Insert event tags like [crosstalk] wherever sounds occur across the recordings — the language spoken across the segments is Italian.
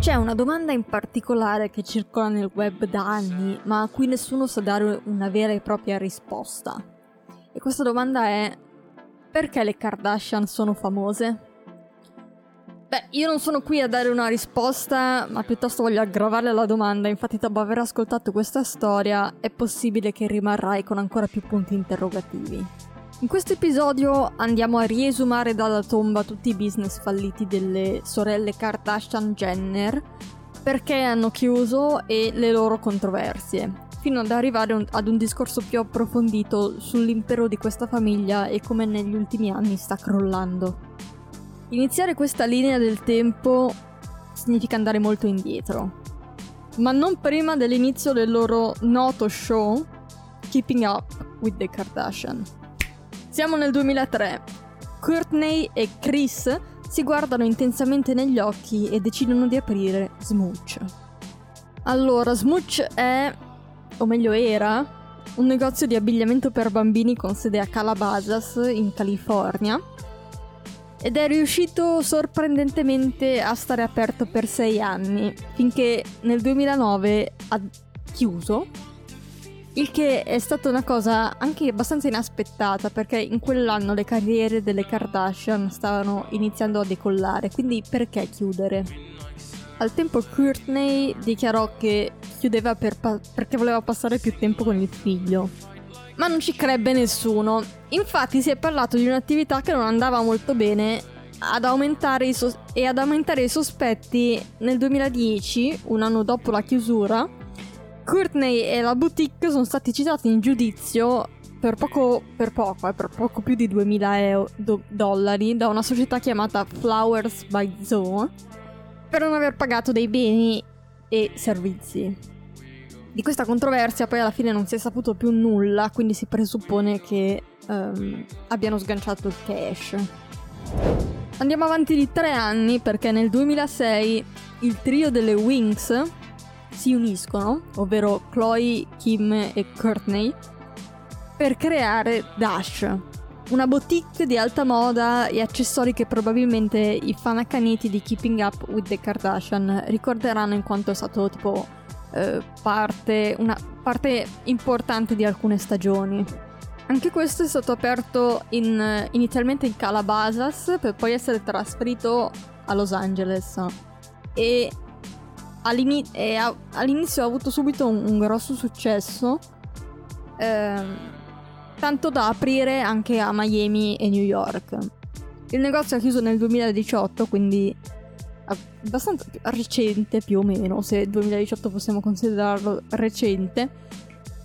C'è una domanda in particolare che circola nel web da anni, ma a cui nessuno sa dare una vera e propria risposta. E questa domanda è: perché le Kardashian sono famose? Beh, io non sono qui a dare una risposta, ma piuttosto voglio aggravare la domanda. Infatti, dopo aver ascoltato questa storia, è possibile che rimarrai con ancora più punti interrogativi. In questo episodio andiamo a riesumare dalla tomba tutti i business falliti delle sorelle Kardashian Jenner, perché hanno chiuso e le loro controversie, fino ad arrivare un- ad un discorso più approfondito sull'impero di questa famiglia e come negli ultimi anni sta crollando. Iniziare questa linea del tempo significa andare molto indietro, ma non prima dell'inizio del loro noto show Keeping Up with the Kardashian. Siamo nel 2003. Courtney e Chris si guardano intensamente negli occhi e decidono di aprire Smooch. Allora, Smooch è, o meglio era, un negozio di abbigliamento per bambini con sede a Calabasas, in California, ed è riuscito sorprendentemente a stare aperto per sei anni, finché nel 2009 ha chiuso, il che è stata una cosa anche abbastanza inaspettata, perché in quell'anno le carriere delle Kardashian stavano iniziando a decollare, quindi perché chiudere? Al tempo Courtney dichiarò che chiudeva per pa- perché voleva passare più tempo con il figlio. Ma non ci crebbe nessuno. Infatti si è parlato di un'attività che non andava molto bene ad aumentare i sos- e ad aumentare i sospetti nel 2010, un anno dopo la chiusura. Courtney e la boutique sono stati citati in giudizio per poco, per poco, eh, per poco più di 2000 euro, do- dollari da una società chiamata Flowers by Zoe per non aver pagato dei beni e servizi. Di questa controversia poi alla fine non si è saputo più nulla, quindi si presuppone che ehm, abbiano sganciato il cash. Andiamo avanti di tre anni perché nel 2006 il trio delle Wings si uniscono, ovvero Chloe, Kim e Courtney, per creare Dash, una boutique di alta moda e accessori che probabilmente i fan accaniti di Keeping Up with the Kardashian ricorderanno in quanto è stato tipo eh, parte, una parte importante di alcune stagioni. Anche questo è stato aperto in- inizialmente in Calabasas per poi essere trasferito a Los Angeles e, all'ini- e ha- all'inizio ha avuto subito un, un grosso successo ehm, tanto da aprire anche a Miami e New York. Il negozio ha chiuso nel 2018, quindi abbastanza recente più o meno, se 2018 possiamo considerarlo recente,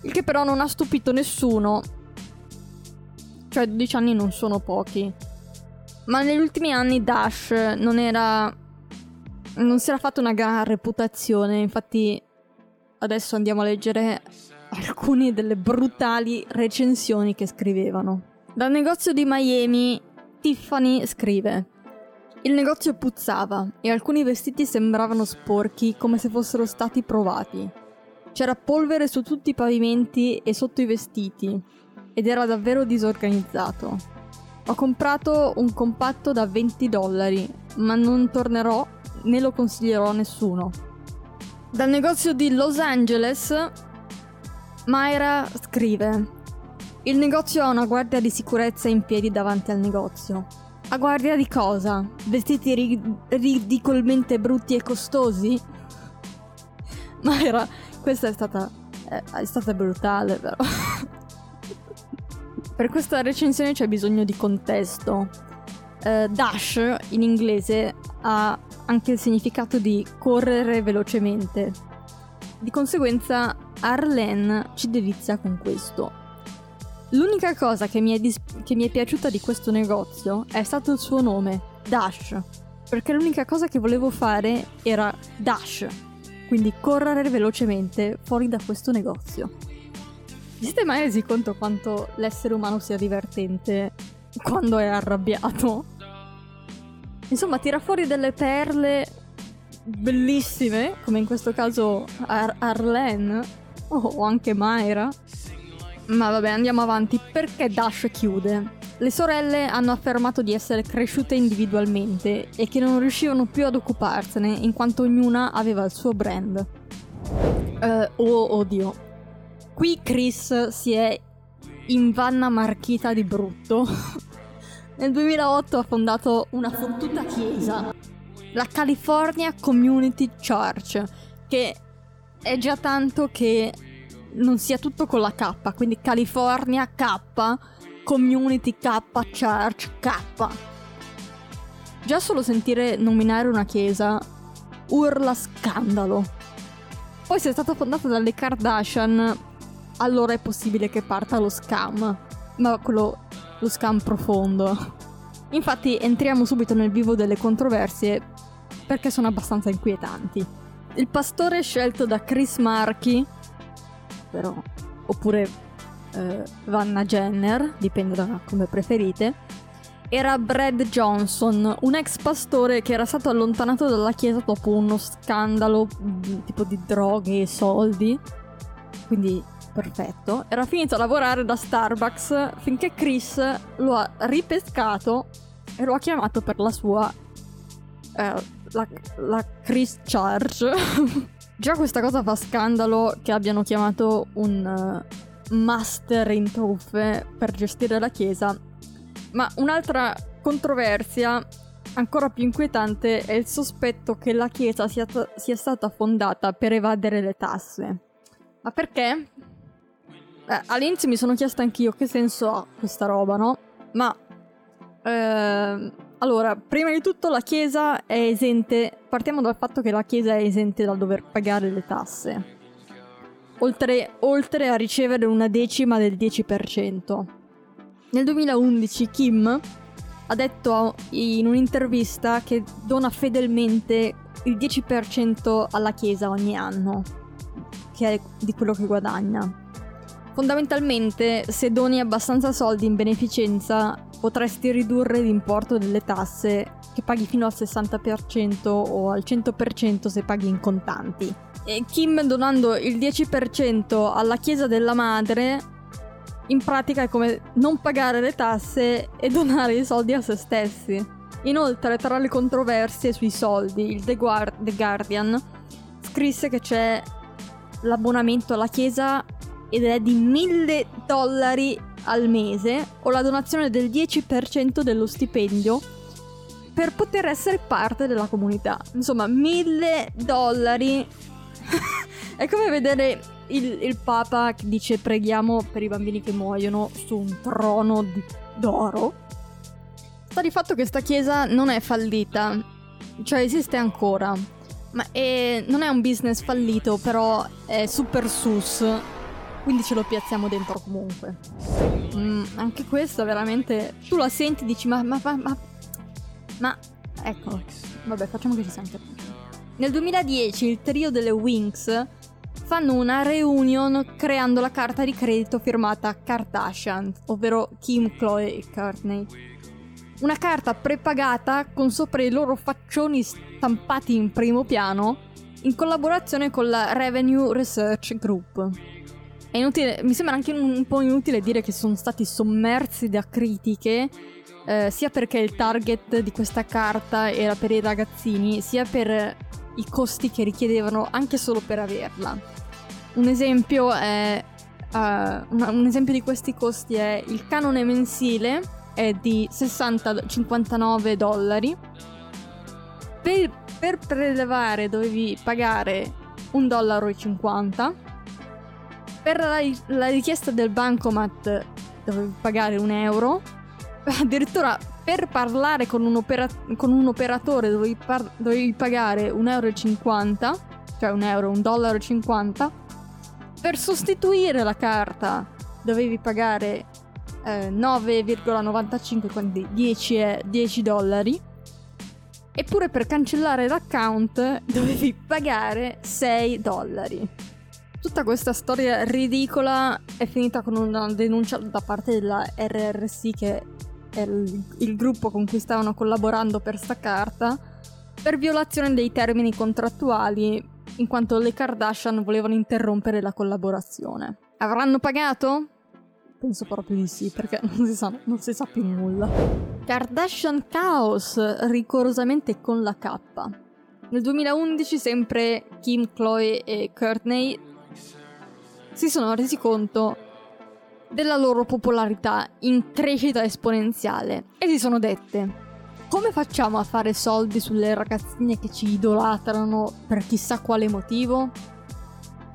il che però non ha stupito nessuno. Cioè 12 anni non sono pochi. Ma negli ultimi anni Dash non era non si era fatto una gran reputazione, infatti adesso andiamo a leggere alcune delle brutali recensioni che scrivevano. Dal negozio di Miami Tiffany scrive il negozio puzzava e alcuni vestiti sembravano sporchi come se fossero stati provati. C'era polvere su tutti i pavimenti e sotto i vestiti ed era davvero disorganizzato. Ho comprato un compatto da 20 dollari, ma non tornerò né lo consiglierò a nessuno. Dal negozio di Los Angeles, Myra scrive: Il negozio ha una guardia di sicurezza in piedi davanti al negozio. A guardia di cosa? Vestiti ri- ridicolmente brutti e costosi? [laughs] Myra, questa è stata. eh, è stata brutale, però. [laughs] per questa recensione c'è bisogno di contesto. Eh, dash in inglese ha anche il significato di correre velocemente. Di conseguenza, Arlene ci delizia con questo. L'unica cosa che mi, è dis- che mi è piaciuta di questo negozio è stato il suo nome, Dash, perché l'unica cosa che volevo fare era Dash, quindi correre velocemente fuori da questo negozio. Vi siete mai resi conto quanto l'essere umano sia divertente quando è arrabbiato? Insomma, tira fuori delle perle bellissime, come in questo caso Ar- Arlene o anche Myra. Ma vabbè, andiamo avanti. Perché Dash chiude? Le sorelle hanno affermato di essere cresciute individualmente e che non riuscivano più ad occuparsene in quanto ognuna aveva il suo brand. Uh, oh oddio. Qui Chris si è invanna marchita di brutto. [laughs] Nel 2008 ha fondato una fottuta chiesa, la California Community Church, che è già tanto che non sia tutto con la K, quindi California K, Community K, Church K. Già solo sentire nominare una chiesa urla scandalo. Poi se è stata fondata dalle Kardashian, allora è possibile che parta lo scam, ma quello, lo scam profondo. Infatti entriamo subito nel vivo delle controversie perché sono abbastanza inquietanti. Il pastore scelto da Chris Marchi, però, oppure eh, Vanna Jenner, dipende da come preferite, era Brad Johnson, un ex pastore che era stato allontanato dalla chiesa dopo uno scandalo mm, tipo di droghe e soldi. Quindi perfetto. Era finito a lavorare da Starbucks finché Chris lo ha ripescato e lo ha chiamato per la sua... Eh, la, la Chris Charge. [laughs] Già questa cosa fa scandalo che abbiano chiamato un uh, master in truffe per gestire la chiesa. Ma un'altra controversia ancora più inquietante è il sospetto che la chiesa sia, t- sia stata fondata per evadere le tasse. Ma perché? Eh, all'inizio mi sono chiesta anch'io che senso ha questa roba, no? Ma... Eh, allora, prima di tutto la Chiesa è esente, partiamo dal fatto che la Chiesa è esente dal dover pagare le tasse, oltre, oltre a ricevere una decima del 10%. Nel 2011 Kim ha detto in un'intervista che dona fedelmente il 10% alla Chiesa ogni anno, che è di quello che guadagna. Fondamentalmente, se doni abbastanza soldi in beneficenza, potresti ridurre l'importo delle tasse che paghi fino al 60% o al 100% se paghi in contanti. E Kim donando il 10% alla Chiesa della Madre in pratica è come non pagare le tasse e donare i soldi a se stessi. Inoltre, tra le controversie sui soldi, il The, Guard- The Guardian scrisse che c'è l'abbonamento alla Chiesa ed è di 1000 dollari al mese o la donazione del 10% dello stipendio per poter essere parte della comunità. Insomma, 1000 dollari. [laughs] è come vedere il, il, Papa che dice preghiamo per i bambini che muoiono su un trono di, d'oro. Sta di fatto che questa chiesa non è fallita, cioè esiste ancora. Ma è, non è un business fallito, però è super sus quindi ce lo piazziamo dentro comunque. Mm, anche questa veramente... Tu la senti e dici ma, ma, ma, ma... Ma... Ecco, vabbè facciamo che ci siamo. Nel 2010 il trio delle Wings fanno una reunion creando la carta di credito firmata Kardashian, ovvero Kim, Chloe e Courtney. Una carta prepagata con sopra i loro faccioni stampati in primo piano in collaborazione con la Revenue Research Group. È inutile, mi sembra anche un, po' inutile dire che sono stati sommersi da critiche, eh, sia perché il target di questa carta era per i ragazzini, sia per i costi che richiedevano anche solo per averla. Un esempio è uh, un esempio di questi costi è il canone mensile è di 60-59 dollari. Per, per prelevare dovevi pagare 1,50 dollaro per la, la richiesta del bancomat dovevi pagare un euro. [laughs] Addirittura per parlare con un, opera- con un operatore dovevi, par- dovevi, pagare 1,50 euro, cioè un euro, un dollaro 50. Per sostituire la carta dovevi pagare eh, 9,95, quindi 10, 10 dollari. Eppure per cancellare l'account [laughs] dovevi pagare 6 dollari. Tutta questa storia ridicola è finita con una denuncia da parte della RRC, che è il, il gruppo con cui stavano collaborando per sta carta, per violazione dei termini contrattuali, in quanto le Kardashian volevano interrompere la collaborazione. Avranno pagato? penso proprio di sì, perché non si sa, non si sa più nulla. Kardashian Chaos, rigorosamente con la K. Nel 2011 sempre Kim, Chloe e Courtney si sono resi conto della loro popolarità in crescita esponenziale e si sono dette come facciamo a fare soldi sulle ragazzine che ci idolatrano per chissà quale motivo?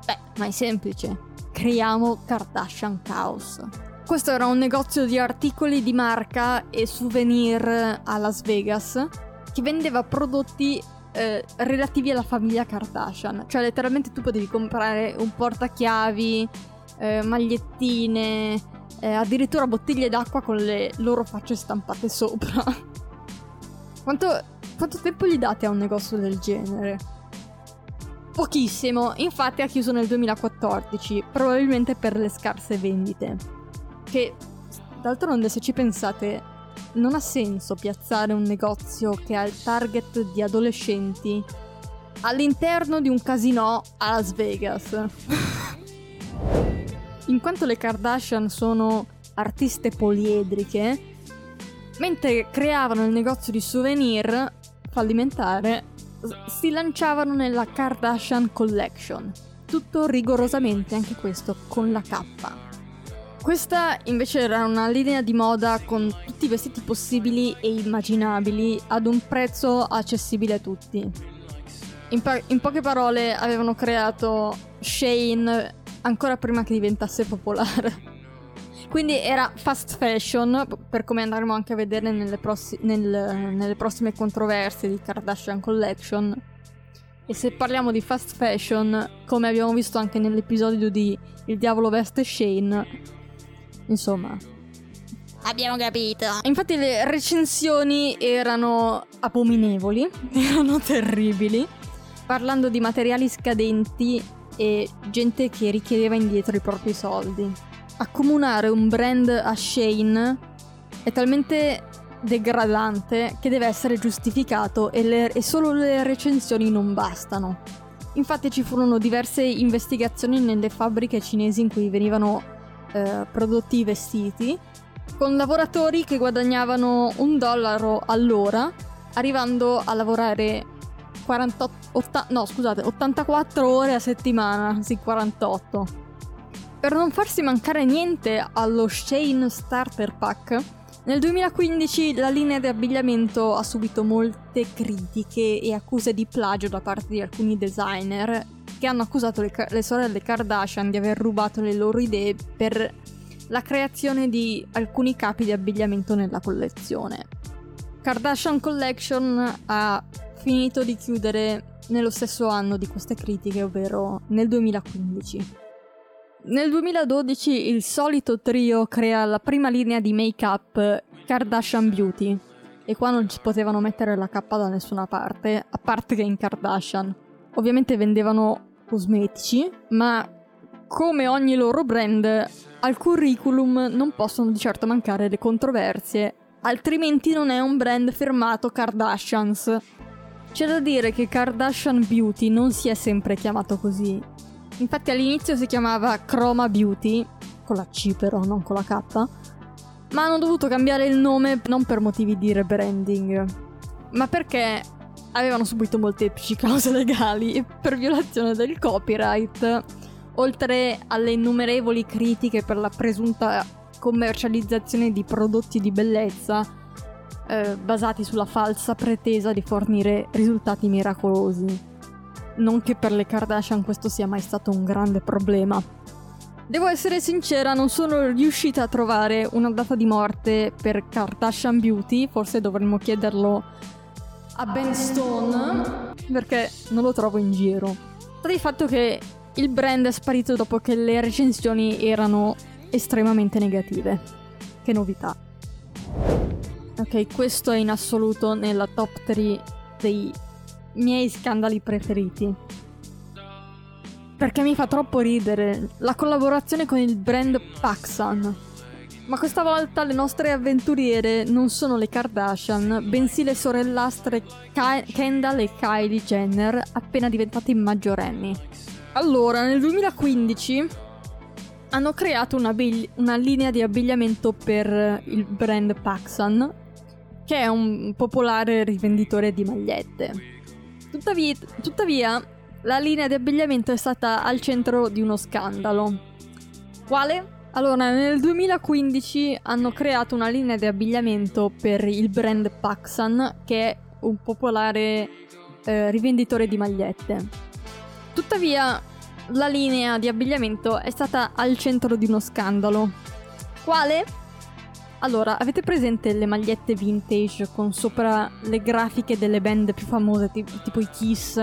Beh, ma è semplice. Creiamo Kardashian Chaos. Questo era un negozio di articoli di marca e souvenir a Las Vegas che vendeva prodotti eh, relativi alla famiglia Kardashian. Cioè, letteralmente tu potevi comprare un portachiavi, eh, magliettine, eh, addirittura bottiglie d'acqua con le loro facce stampate sopra. [laughs] quanto, quanto tempo gli date a un negozio del genere? Pochissimo, infatti ha chiuso nel 2014, probabilmente per le scarse vendite. Che, d'altronde, se ci pensate, non ha senso piazzare un negozio che ha il target di adolescenti all'interno di un casino a Las Vegas. [laughs] In quanto le Kardashian sono artiste poliedriche, mentre creavano il negozio di souvenir fallimentare, si lanciavano nella Kardashian Collection. Tutto rigorosamente, anche questo, con la K. Questa invece era una linea di moda con tutti i vestiti possibili e immaginabili ad un prezzo accessibile a tutti. In, pa- in poche parole avevano creato Shane ancora prima che diventasse popolare. [laughs] Quindi era fast fashion, per come andremo anche a vedere nelle, prossi- nel, nelle prossime controversie di Kardashian Collection. E se parliamo di fast fashion, come abbiamo visto anche nell'episodio di Il diavolo veste Shane, Insomma. Abbiamo capito. Infatti le recensioni erano abominevoli, [laughs] erano terribili, parlando di materiali scadenti e gente che richiedeva indietro i propri soldi. Accomunare un brand a Shane è talmente degradante che deve essere giustificato e, le, e solo le recensioni non bastano. Infatti ci furono diverse investigazioni nelle fabbriche cinesi in cui venivano eh, prodotti vestiti, con lavoratori che guadagnavano un dollaro all'ora, arrivando a lavorare 48, 80, no, scusate, 84 ore a settimana, sì 48. Per non farsi mancare niente allo Shane Starter Pack, nel 2015 la linea di abbigliamento ha subito molte critiche e accuse di plagio da parte di alcuni designer che hanno accusato le, le sorelle Kardashian di aver rubato le loro idee per la creazione di alcuni capi di abbigliamento nella collezione. Kardashian Collection ha finito di chiudere nello stesso anno di queste critiche, ovvero nel 2015. Nel 2012 il solito trio crea la prima linea di make-up Kardashian Beauty e qua non ci potevano mettere la K da nessuna parte, a parte che in Kardashian. Ovviamente vendevano cosmetici, ma come ogni loro brand, al curriculum non possono di certo mancare le controversie, altrimenti non è un brand firmato Kardashians. C'è da dire che Kardashian Beauty non si è sempre chiamato così. Infatti all'inizio si chiamava Chroma Beauty, con la C però, non con la K, ma hanno dovuto cambiare il nome non per motivi di rebranding, ma perché avevano subito molteplici [laughs] cause legali per violazione del copyright, oltre alle innumerevoli critiche per la presunta commercializzazione di prodotti di bellezza eh, basati sulla falsa pretesa di fornire risultati miracolosi. Non che per le Kardashian questo sia mai stato un grande problema. Devo essere sincera, non sono riuscita a trovare una data di morte per Kardashian Beauty, forse dovremmo chiederlo a Ben Stone perché non lo trovo in giro. Sta di fatto che il brand è sparito dopo che le recensioni erano estremamente negative. Che novità. Ok, questo è in assoluto nella top 3 dei miei scandali preferiti. Perché mi fa troppo ridere la collaborazione con il brand Paxan ma questa volta le nostre avventuriere non sono le Kardashian, bensì le sorellastre Ka- Kendall e Kylie Jenner, appena diventate maggiorenni. Allora, nel 2015 hanno creato una, bigli- una linea di abbigliamento per il brand Paxson, che è un popolare rivenditore di magliette. Tuttavia, tuttavia, la linea di abbigliamento è stata al centro di uno scandalo. Quale? Allora, nel 2015 hanno creato una linea di abbigliamento per il brand Paxson, che è un popolare eh, rivenditore di magliette. Tuttavia, la linea di abbigliamento è stata al centro di uno scandalo. Quale? Allora, avete presente le magliette vintage con sopra le grafiche delle band più famose, tipo, tipo i Kiss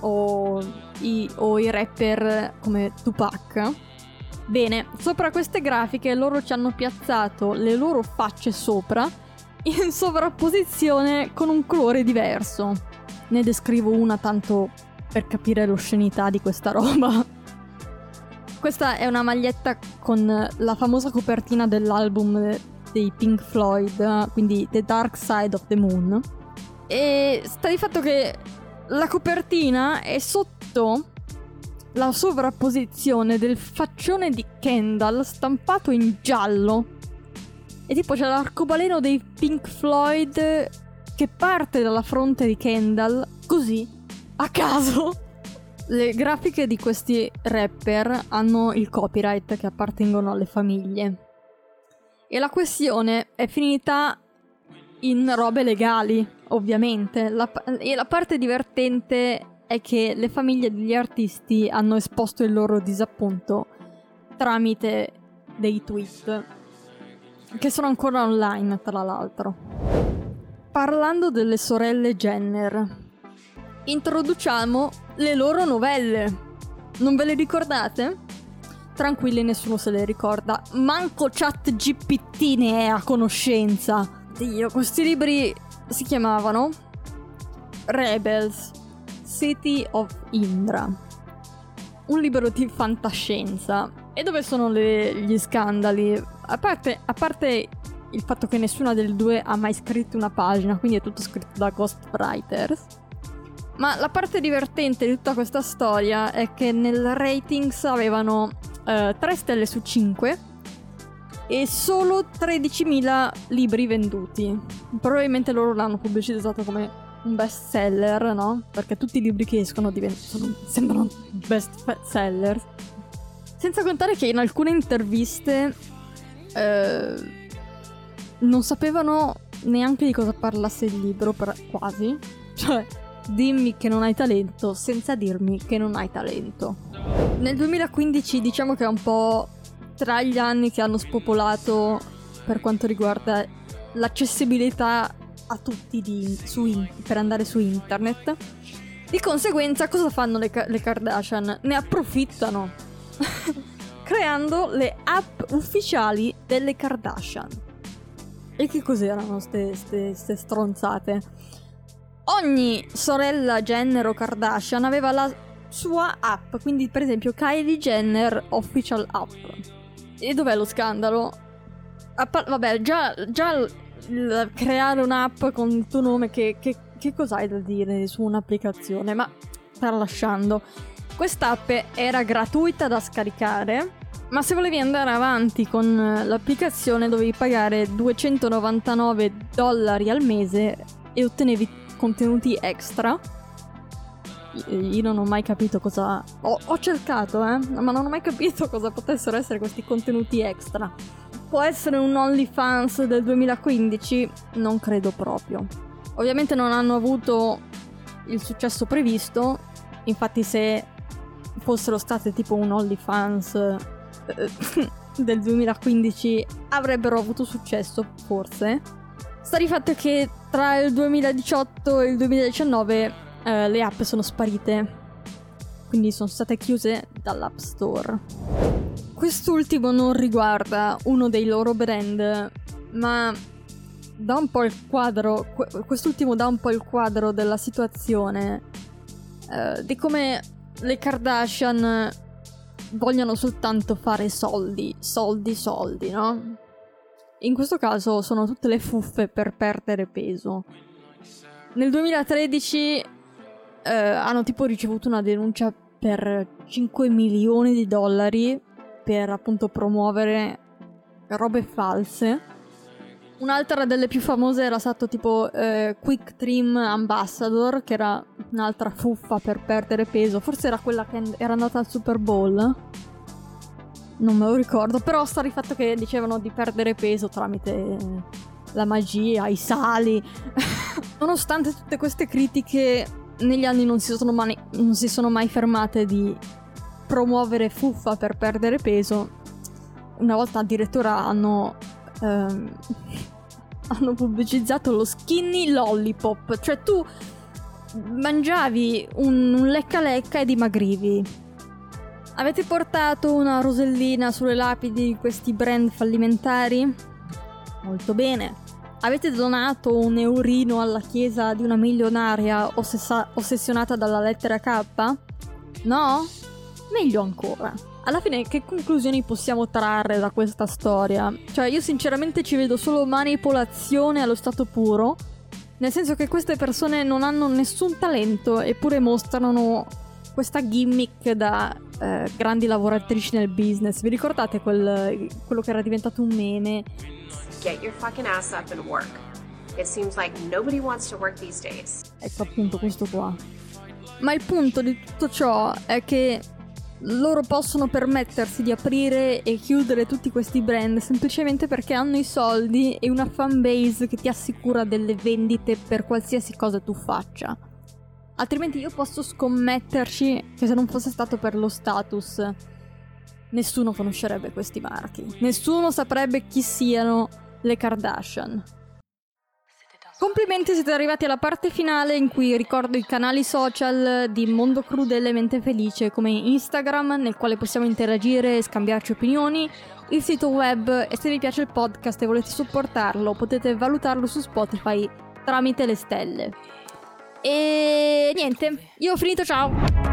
o i, o i rapper come Tupac? Bene, sopra queste grafiche loro ci hanno piazzato le loro facce sopra [laughs] in sovrapposizione con un colore diverso. Ne descrivo una tanto per capire l'oscenità di questa roba. [laughs] Questa è una maglietta con la famosa copertina dell'album dei Pink Floyd, quindi The Dark Side of the Moon. E sta di fatto che la copertina è sotto la sovrapposizione del faccione di Kendall stampato in giallo. E tipo c'è l'arcobaleno dei Pink Floyd che parte dalla fronte di Kendall, così, a caso. Le grafiche di questi rapper hanno il copyright che appartengono alle famiglie. E la questione è finita in robe legali, ovviamente. La, e la parte divertente è che le famiglie degli artisti hanno esposto il loro disappunto tramite dei tweet che sono ancora online, tra l'altro. Parlando delle sorelle Jenner, introduciamo le loro novelle. Non ve le ricordate? Tranquilli, nessuno se le ricorda. Manco chat GPT ne è a conoscenza. Dio, questi libri si chiamavano Rebels, City of Indra. Un libro di fantascienza. E dove sono le, gli scandali? A parte, a parte il fatto che nessuna delle due ha mai scritto una pagina, quindi è tutto scritto da ghostwriters. Ma la parte divertente di tutta questa storia è che nel ratings avevano eh, 3 stelle su 5 e solo 13.000 libri venduti. Probabilmente loro l'hanno pubblicizzato come un best seller, no? Perché tutti i libri che escono diventano, sembrano best seller. Senza contare che in alcune interviste eh, non sapevano neanche di cosa parlasse il libro, per, quasi. Cioè, dimmi che non hai talento senza dirmi che non hai talento. Nel 2015 diciamo che è un po' tra gli anni che hanno spopolato per quanto riguarda l'accessibilità a tutti di, in, per andare su internet. Di conseguenza cosa fanno le, le Kardashian? Ne approfittano [laughs] creando le app ufficiali delle Kardashian. E che cos'erano queste stronzate? Ogni sorella Jenner o Kardashian aveva la sua app, quindi per esempio Kylie Jenner Official App. E dov'è lo scandalo? Appa- vabbè, già, già l- creare un'app con il tuo nome, che, che, che cos'hai da dire su un'applicazione? Ma tralasciando. Quest'app era gratuita da scaricare, ma se volevi andare avanti con l'applicazione dovevi pagare 299 dollari al mese e ottenevi contenuti extra io non ho mai capito cosa... Ho, ho, cercato, eh, ma non ho mai capito [laughs] cosa potessero essere questi contenuti extra. Può essere un OnlyFans del 2015? Non credo proprio. Ovviamente non hanno avuto il successo previsto, infatti se fossero state tipo un OnlyFans eh, [laughs] del 2015 avrebbero avuto successo, forse. Sta di fatto che tra il 2018 e il 2019 eh, le app sono sparite. Quindi sono state chiuse dall'App Store. Quest'ultimo non riguarda uno dei loro brand, ma dà un po' il quadro. Quest'ultimo dà un po' il quadro della situazione. Eh, di come le Kardashian vogliono soltanto fare soldi, soldi, soldi, no? In questo caso sono tutte le fuffe per perdere peso. Nel 2013 eh, hanno tipo ricevuto una denuncia per 5 milioni di dollari per appunto promuovere robe false. Un'altra delle più famose era stato tipo eh, Quick Trim Ambassador, che era un'altra fuffa per perdere peso. Forse era quella che era andata al Super Bowl. Non me lo ricordo, però sta di fatto che dicevano di perdere peso tramite la magia, i sali. [laughs] Nonostante tutte queste critiche, negli anni non si, mai, non si sono mai fermate di promuovere fuffa per perdere peso. Una volta addirittura hanno ehm, [laughs] hanno pubblicizzato lo skinny lollipop, cioè tu mangiavi un, un lecca lecca e dimagrivi. Avete portato una rosellina sulle lapidi di questi brand fallimentari? Molto bene. Avete donato un eurino alla chiesa di una milionaria ossessa- ossessionata dalla lettera K? No? Meglio ancora alla fine che conclusioni possiamo trarre da questa storia? Cioè, io sinceramente ci vedo solo manipolazione allo stato puro, nel senso che queste persone non hanno nessun talento eppure mostrano questa gimmick da eh, grandi lavoratrici nel business. Vi ricordate quel, quello che era diventato un meme? Get your fucking ass up and work. It seems like nobody wants to work these days. Ecco appunto questo qua. Ma il punto di tutto ciò è che loro possono permettersi di aprire e chiudere tutti questi brand semplicemente perché hanno i soldi e una fanbase che ti assicura delle vendite per qualsiasi cosa tu faccia. Altrimenti io posso scommetterci che se non fosse stato per lo status, nessuno conoscerebbe questi marchi. Nessuno saprebbe chi siano le Kardashian. Complimenti, siete arrivati alla parte finale in cui ricordo i canali social di Mondo Crudele Mente Felice come Instagram nel quale possiamo interagire e scambiarci opinioni, il sito web e se vi piace il podcast e volete supportarlo potete valutarlo su Spotify tramite le stelle. E niente, io ho finito, ciao!